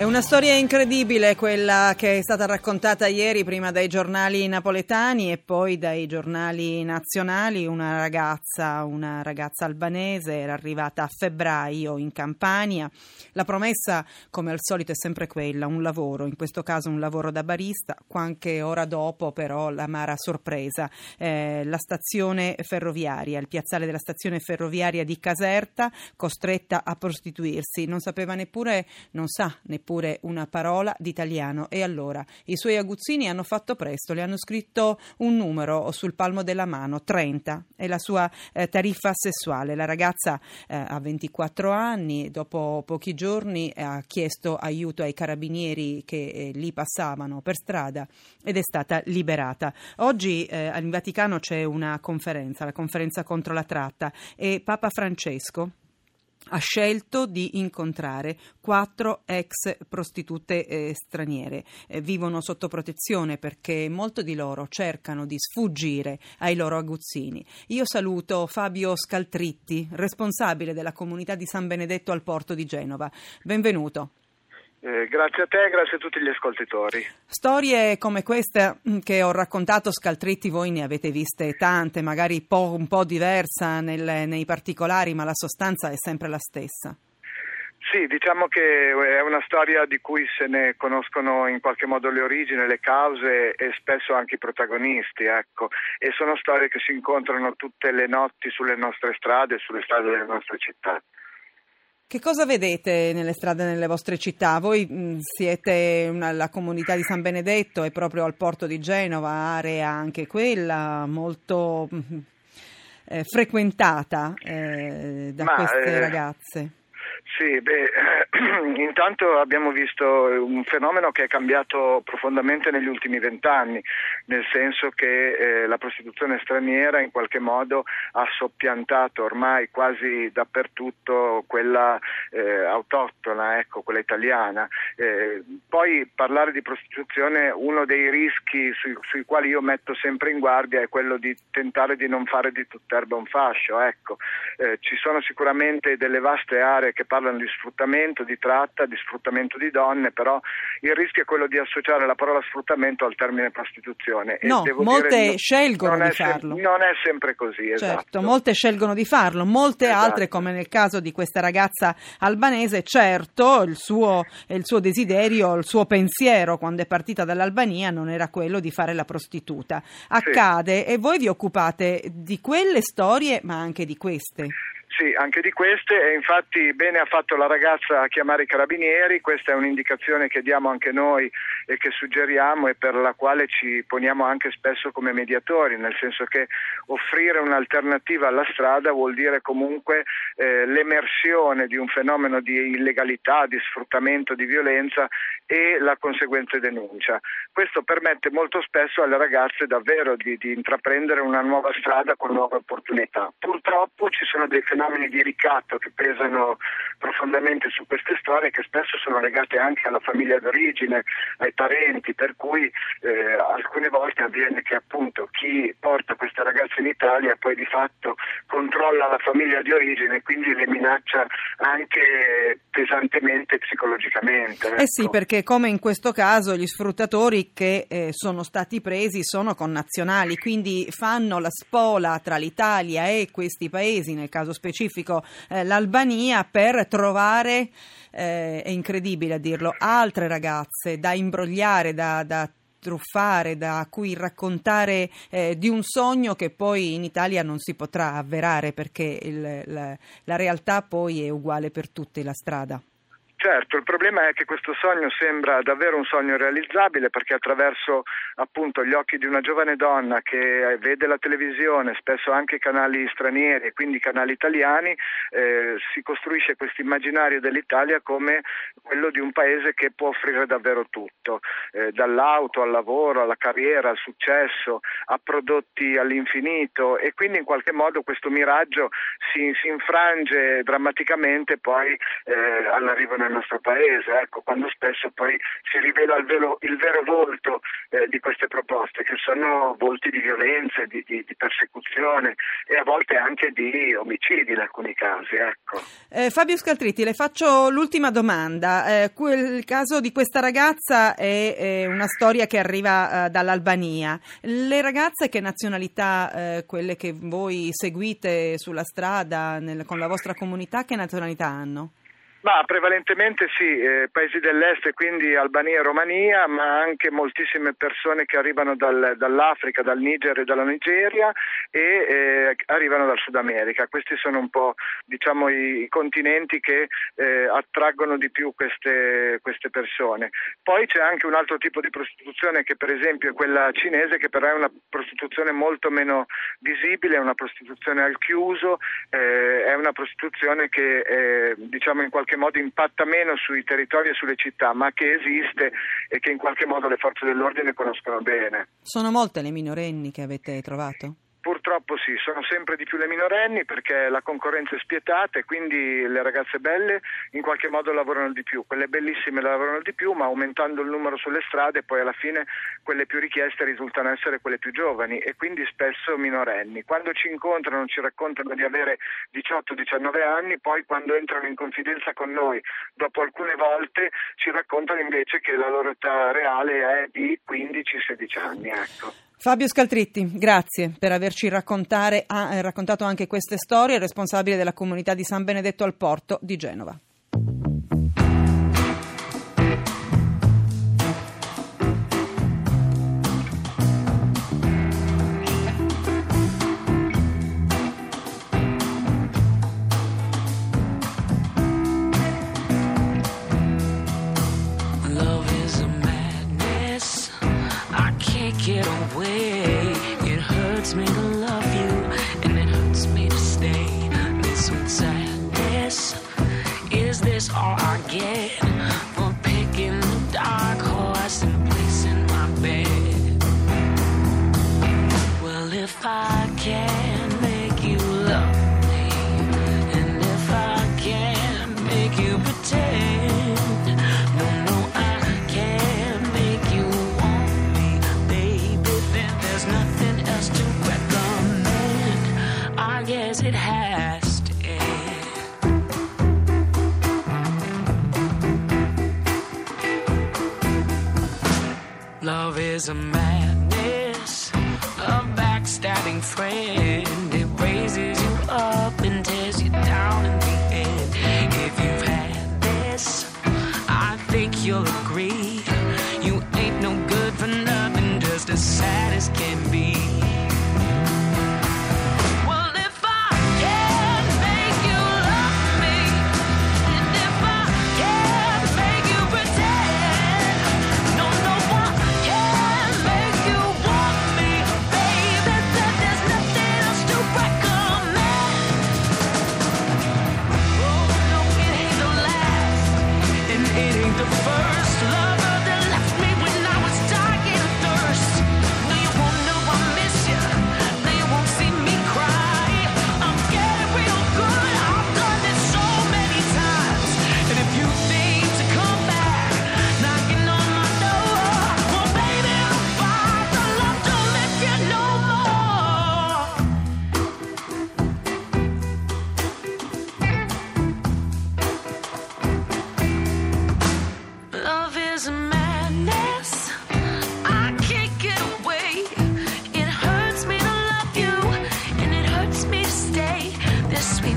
È una storia incredibile quella che è stata raccontata ieri prima dai giornali napoletani e poi dai giornali nazionali. Una ragazza, una ragazza albanese, era arrivata a febbraio in Campania. La promessa, come al solito, è sempre quella, un lavoro, in questo caso un lavoro da barista. Qualche ora dopo però l'amara sorpresa. Eh, la stazione ferroviaria, il piazzale della stazione ferroviaria di Caserta, costretta a prostituirsi. Non sapeva neppure, non sa neppure neppure una parola d'italiano e allora i suoi aguzzini hanno fatto presto, le hanno scritto un numero sul palmo della mano, 30, è la sua eh, tariffa sessuale. La ragazza eh, ha 24 anni, dopo pochi giorni ha chiesto aiuto ai carabinieri che eh, lì passavano per strada ed è stata liberata. Oggi eh, in Vaticano c'è una conferenza, la conferenza contro la tratta e Papa Francesco ha scelto di incontrare quattro ex prostitute eh, straniere. Eh, vivono sotto protezione perché molti di loro cercano di sfuggire ai loro aguzzini. Io saluto Fabio Scaltritti, responsabile della comunità di San Benedetto al porto di Genova. Benvenuto. Eh, grazie a te grazie a tutti gli ascoltatori. Storie come queste mm, che ho raccontato, Scaltritti, voi ne avete viste tante, magari po', un po' diversa nel, nei particolari, ma la sostanza è sempre la stessa. Sì, diciamo che è una storia di cui se ne conoscono in qualche modo le origini, le cause e spesso anche i protagonisti, ecco. E sono storie che si incontrano tutte le notti sulle nostre strade, sulle strade delle nostre città. Che cosa vedete nelle strade nelle vostre città? Voi mh, siete una, la comunità di San Benedetto, è proprio al porto di Genova, area anche quella molto mh, eh, frequentata eh, da Ma, queste eh, ragazze. Sì, beh, intanto abbiamo visto un fenomeno che è cambiato profondamente negli ultimi vent'anni, nel senso che eh, la prostituzione straniera in qualche modo ha soppiantato ormai quasi dappertutto quella eh, autoctona, ecco, quella italiana. Eh, poi parlare di prostituzione, uno dei rischi sui, sui, quali io metto sempre in guardia è quello di tentare di non fare di tutt'erba un fascio. Ecco. Eh, ci sono sicuramente delle vaste aree che parlano di sfruttamento, di tratta, di sfruttamento di donne, però il rischio è quello di associare la parola sfruttamento al termine prostituzione. No, molte dire, scelgono di farlo. Sem- non è sempre così, certo, esatto. molte scelgono di farlo, molte esatto. altre, come nel caso di questa ragazza albanese, certo, il suo, il suo desiderio, il suo pensiero quando è partita dall'Albania non era quello di fare la prostituta. Accade sì. e voi vi occupate di quelle storie, ma anche di queste. Sì, anche di queste e infatti bene ha fatto la ragazza a chiamare i carabinieri, questa è un'indicazione che diamo anche noi e che suggeriamo e per la quale ci poniamo anche spesso come mediatori, nel senso che offrire un'alternativa alla strada vuol dire comunque eh, l'emersione di un fenomeno di illegalità, di sfruttamento, di violenza e la conseguente denuncia. Questo permette molto spesso alle ragazze davvero di, di intraprendere una nuova strada con nuove opportunità. Purtroppo ci sono dei fenomeni fenomeni di ricatto che pesano profondamente su queste storie che spesso sono legate anche alla famiglia d'origine, ai parenti, per cui eh, alcune volte avviene che appunto chi porta queste ragazze in Italia poi di fatto controlla la famiglia di origine e quindi le minaccia anche pesantemente psicologicamente. Ecco. Eh sì, ecco. perché come in questo caso gli sfruttatori che eh, sono stati presi sono connazionali, quindi fanno la spola tra l'Italia e questi paesi, nel caso specifico specifico eh, l'Albania per trovare, eh, è incredibile a dirlo, altre ragazze da imbrogliare, da, da truffare, da cui raccontare eh, di un sogno che poi in Italia non si potrà avverare perché il, la, la realtà poi è uguale per tutti, la strada. Certo, il problema è che questo sogno sembra davvero un sogno realizzabile perché attraverso appunto gli occhi di una giovane donna che vede la televisione, spesso anche canali stranieri e quindi canali italiani, eh, si costruisce questo immaginario dell'Italia come quello di un paese che può offrire davvero tutto, eh, dall'auto al lavoro, alla carriera, al successo, a prodotti all'infinito e quindi in qualche modo questo miraggio si, si infrange drammaticamente poi eh, all'arrivo nel nel nostro paese, ecco, quando spesso poi si rivela il vero, il vero volto eh, di queste proposte, che sono volti di violenza, di, di, di, persecuzione e a volte anche di omicidi in alcuni casi. Ecco. Eh, Fabio Scaltritti, le faccio l'ultima domanda. Eh, il caso di questa ragazza è, è una storia che arriva eh, dall'Albania. Le ragazze che nazionalità, eh, quelle che voi seguite sulla strada nel, con la vostra comunità, che nazionalità hanno? Ma prevalentemente sì, eh, paesi dell'est, quindi Albania e Romania, ma anche moltissime persone che arrivano dal, dall'Africa, dal Niger e dalla Nigeria e eh, arrivano dal Sud America. Questi sono un po' diciamo, i, i continenti che eh, attraggono di più queste, queste, persone. Poi c'è anche un altro tipo di prostituzione che per esempio è quella cinese, che però è una prostituzione molto meno visibile, è una prostituzione al chiuso, eh, è una prostituzione che eh, diciamo in qualche qualche modo impatta meno sui territori e sulle città, ma che esiste e che in qualche modo le forze dell'ordine conoscono bene. Sono molte le minorenni che avete trovato? Purtroppo sì, sono sempre di più le minorenni perché la concorrenza è spietata e quindi le ragazze belle in qualche modo lavorano di più, quelle bellissime lavorano di più ma aumentando il numero sulle strade poi alla fine quelle più richieste risultano essere quelle più giovani e quindi spesso minorenni. Quando ci incontrano ci raccontano di avere 18-19 anni, poi quando entrano in confidenza con noi dopo alcune volte ci raccontano invece che la loro età reale è di 15-16 anni. Ecco. Fabio Scaltritti, grazie per averci ah, raccontato anche queste storie, responsabile della comunità di San Benedetto al Porto di Genova.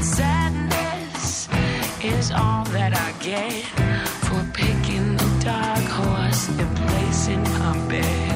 sadness is all that I get for picking the dark horse and placing a bed.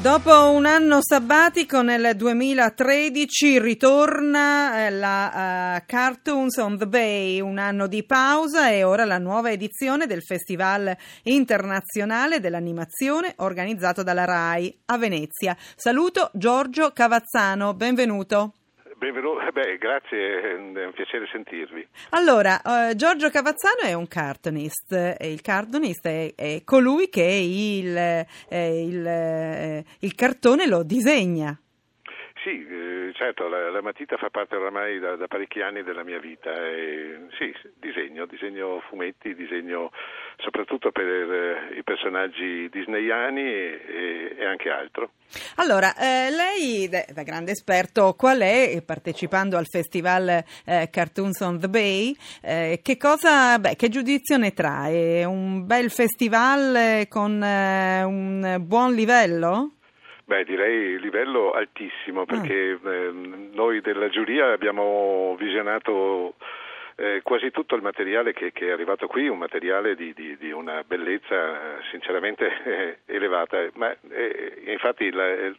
Dopo un anno sabbatico nel 2013 ritorna eh, la uh, Cartoons on the Bay, un anno di pausa e ora la nuova edizione del Festival internazionale dell'animazione organizzato dalla RAI a Venezia. Saluto Giorgio Cavazzano, benvenuto. Eh beh, grazie, è un piacere sentirvi. Allora, uh, Giorgio Cavazzano è un cartoonist e il cartoonist è, è colui che il, eh, il, eh, il cartone lo disegna. Sì, eh, certo, la, la, matita fa parte oramai da, da, parecchi anni della mia vita. E, sì, disegno, disegno fumetti, disegno soprattutto per eh, i personaggi disneyani e, e, anche altro. Allora, eh, lei da grande esperto qual è, partecipando al festival eh, Cartoons on the Bay, eh, che, cosa, beh, che giudizio ne trae? Un bel festival con eh, un buon livello? Beh, direi livello altissimo perché mm. eh, noi della giuria abbiamo visionato eh, quasi tutto il materiale che, che, è arrivato qui, un materiale di, di, di una bellezza eh, sinceramente eh, elevata, ma eh, infatti la, eh,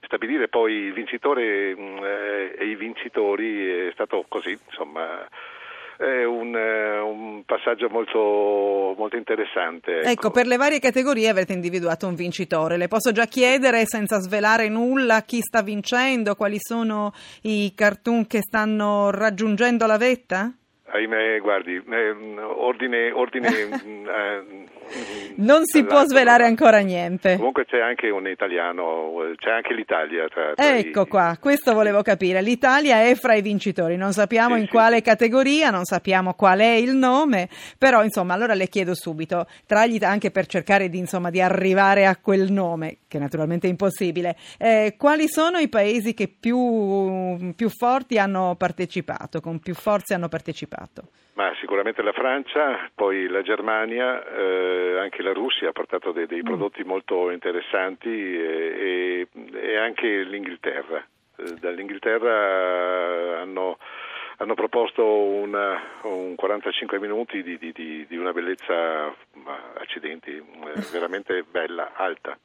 stabilire poi il vincitore mm, e i vincitori è stato così, insomma è un, eh, un passaggio molto, molto interessante. Ecco. ecco. per le varie categorie avete individuato un vincitore. Le posso già chiedere, senza svelare nulla, chi sta vincendo, quali sono i cartoon che stanno raggiungendo la vetta? Ahimè, guardi, eh, ordine, ordine eh, non si può svelare ancora niente. Comunque c'è anche un italiano, c'è anche l'Italia. Tra, tra ecco i... qua, questo volevo capire. L'Italia è fra i vincitori, non sappiamo sì, in sì. quale categoria, non sappiamo qual è il nome, però insomma allora le chiedo subito, tra gli, anche per cercare di, insomma, di arrivare a quel nome, che naturalmente è impossibile, eh, quali sono i paesi che più, più forti hanno partecipato, con più forze hanno partecipato? Ma sicuramente la Francia, poi la Germania, eh, la Russia ha portato dei, dei mm. prodotti molto interessanti e, e, anche l'Inghilterra. Eh, dall'Inghilterra hanno, hanno proposto una, un 45 minuti di, di, di, di una bellezza, accidenti, eh, veramente bella, alta.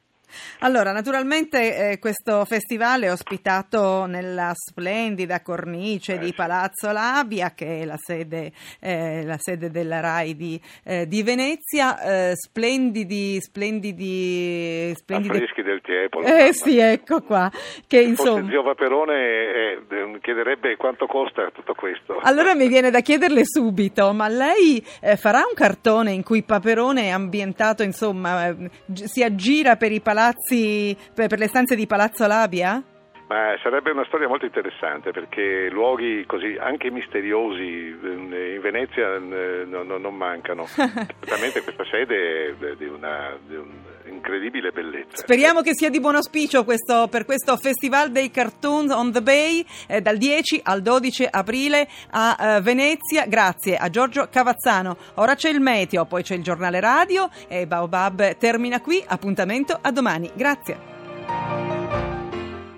Allora, naturalmente eh, questo festival è ospitato nella splendida cornice di Palazzo Labia, che è la sede, eh, la sede della RAI di, eh, di Venezia. Eh, splendidi, splendidi, splendidi... Affreschi del Tiepolo. Eh sì, ecco qua. Che, insomma... Forse zio Paperone eh, chiederebbe quanto costa tutto questo. Allora mi viene da chiederle subito, ma lei eh, farà un cartone in cui Paperone è ambientato, insomma, si aggira per i palazzi palazzi, per, le stanze di Palazzo Labia? Ma sarebbe una storia molto interessante perché luoghi così anche misteriosi in Venezia eh, non, non mancano. Certamente questa sede è di una, di un'incredibile bellezza. Speriamo che sia di buon auspicio questo, per questo Festival dei Cartoons on the Bay eh, dal 10 al 12 aprile a eh, Venezia. Grazie a Giorgio Cavazzano. Ora c'è il meteo, poi c'è il giornale radio e Baobab termina qui. Appuntamento a domani. Grazie.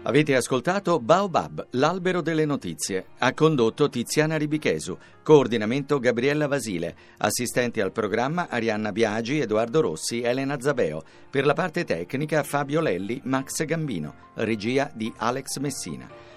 Avete ascoltato Baobab, l'albero delle notizie. Ha condotto Tiziana Ribichesu, coordinamento Gabriella Vasile, assistenti al programma Arianna Biagi, Edoardo Rossi, Elena Zabeo. Per la parte tecnica Fabio Lelli, Max Gambino, regia di Alex Messina.